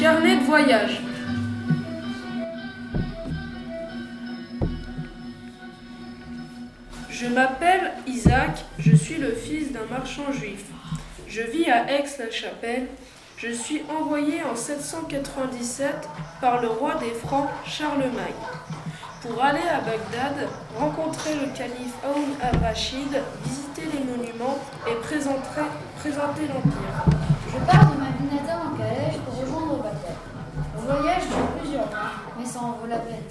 Carnet de voyage. Je m'appelle Isaac, je suis le fils d'un marchand juif. Je vis à Aix-la-Chapelle. Je suis envoyé en 797 par le roi des Francs Charlemagne pour aller à Bagdad, rencontrer le calife Haroun al-Rachid, visiter les monuments et présenter, présenter l'Empire. Je pars natale en calèche pour rejoindre Bagdad. Le voyage dure plusieurs mois, mais ça en vaut la peine.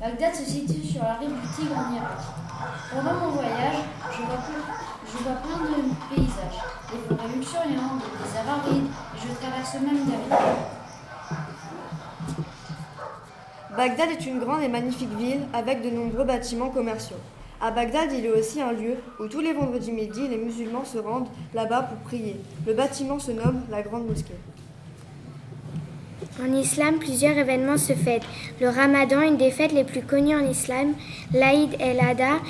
Bagdad se situe sur la rive du Tigre en Irak. Pendant mon voyage, je vois, plein de paysages, des forêts luxuriantes, des déserts arides, et je traverse même des rivières. Bagdad est une grande et magnifique ville avec de nombreux bâtiments commerciaux. À Bagdad, il y a aussi un lieu où tous les vendredis midi, les musulmans se rendent là-bas pour prier. Le bâtiment se nomme la Grande Mosquée. En islam, plusieurs événements se fêtent. Le ramadan, une des fêtes les plus connues en islam, l'Aïd el-Adha,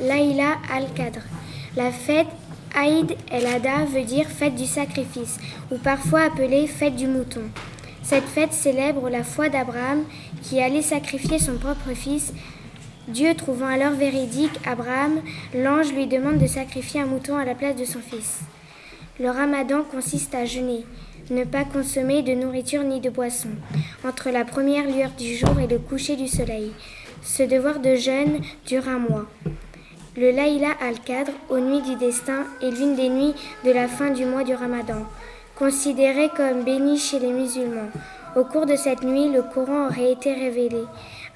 l'Aïla al-Qadr. La fête Aïd el-Adha veut dire fête du sacrifice, ou parfois appelée fête du mouton. Cette fête célèbre la foi d'Abraham qui allait sacrifier son propre fils. Dieu trouvant alors véridique Abraham, l'ange lui demande de sacrifier un mouton à la place de son fils. Le ramadan consiste à jeûner, ne pas consommer de nourriture ni de boisson, entre la première lueur du jour et le coucher du soleil. Ce devoir de jeûne dure un mois. Le Laïla al-Qadr, aux nuits du destin, est l'une des nuits de la fin du mois du ramadan, considérée comme bénie chez les musulmans. Au cours de cette nuit, le Coran aurait été révélé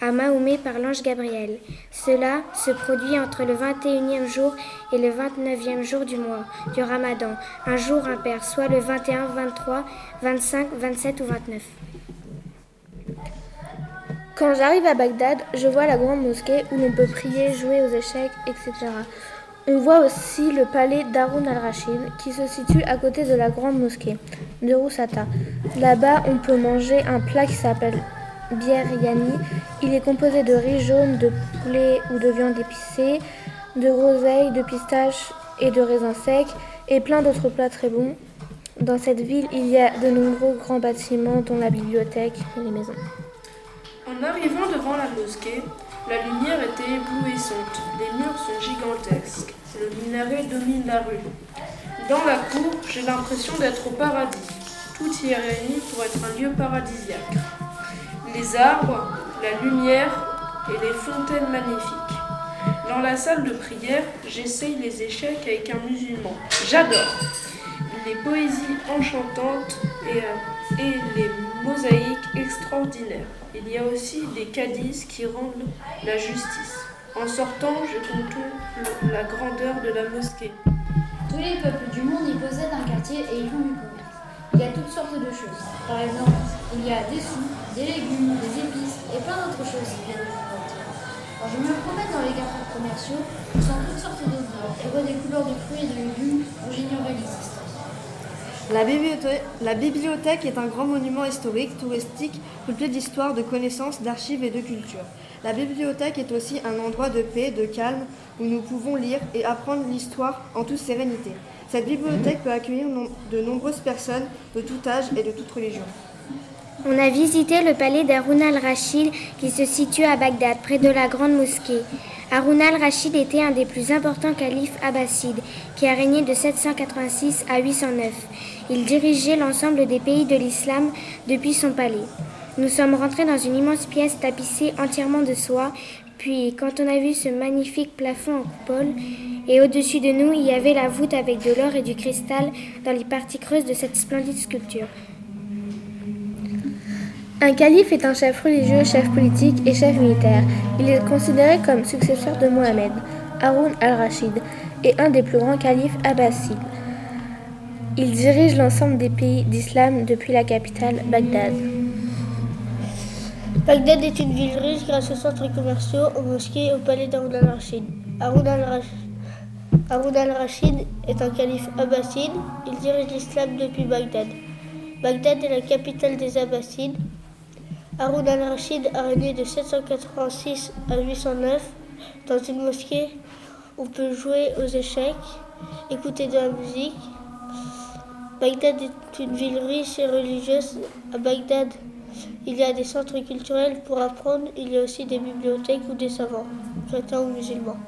à Mahomet par l'ange Gabriel. Cela se produit entre le 21e jour et le 29e jour du mois du Ramadan, un jour impair, soit le 21, 23, 25, 27 ou 29. Quand j'arrive à Bagdad, je vois la grande mosquée où l'on peut prier, jouer aux échecs, etc. On voit aussi le palais d'Haroun al-Rachid qui se situe à côté de la grande mosquée de Roussata. Là-bas, on peut manger un plat qui s'appelle biryani. Il est composé de riz jaune, de poulet ou de viande épicée, de groseilles, de pistaches et de raisins secs et plein d'autres plats très bons. Dans cette ville, il y a de nombreux grands bâtiments dont la bibliothèque et les maisons. En arrivant devant la mosquée, la lumière était éblouissante. Les murs sont gigantesques. Le minaret domine la rue. Dans la cour, j'ai l'impression d'être au paradis. Tout y est réuni pour être un lieu paradisiaque. Les arbres, la lumière et les fontaines magnifiques. Dans la salle de prière, j'essaye les échecs avec un musulman. J'adore les poésies enchantantes et, les mosaïques extraordinaires. Il y a aussi des cadis qui rendent la justice. En sortant, je contemple la grandeur de la mosquée. Tous les peuples du monde y possèdent un quartier et y font du commerce. Il y a toutes sortes de choses. Par exemple, il y a des sous, des légumes, des épices et plein d'autres choses qui viennent du entier. Quand je me promène dans les quartiers commerciaux, je sens toutes sortes d'odeurs et vois des couleurs de fruits et de légumes dont j'ignorais l'existence. La bibliothèque, la bibliothèque est un grand monument historique, touristique, peuplé d'histoire, de connaissances, d'archives et de culture. La bibliothèque est aussi un endroit de paix, de calme, où nous pouvons lire et apprendre l'histoire en toute sérénité. Cette bibliothèque peut accueillir de nombreuses personnes de tout âge et de toute religion. On a visité le palais d'Haroun al-Rachid qui se situe à Bagdad, près de la grande mosquée. Haroun al-Rachid était un des plus importants califes abbassides, qui a régné de 786 à 809. Il dirigeait l'ensemble des pays de l'islam depuis son palais. Nous sommes rentrés dans une immense pièce tapissée entièrement de soie, puis quand on a vu ce magnifique plafond en coupole, et au-dessus de nous, il y avait la voûte avec de l'or et du cristal dans les parties creuses de cette splendide sculpture. Un calife est un chef religieux, chef politique et chef militaire. Il est considéré comme successeur de Mohamed. Haroun al-Rachid est un des plus grands califes abbassides. Il dirige l'ensemble des pays d'islam depuis la capitale, Bagdad. Bagdad est une ville riche grâce aux centres commerciaux, aux mosquées et au palais d'Haroun al-Rachid. Haroun al-Rachid est un calife abbasside. Il dirige l'islam depuis Bagdad. Bagdad est la capitale des Abbassides. Haroun al-Rachid a régné de 786 à 809 dans une mosquée où on peut jouer aux échecs, écouter de la musique Bagdad est une ville riche et religieuse. À Bagdad, il y a des centres culturels pour apprendre. Il y a aussi des bibliothèques ou des savants, chrétiens ou musulmans.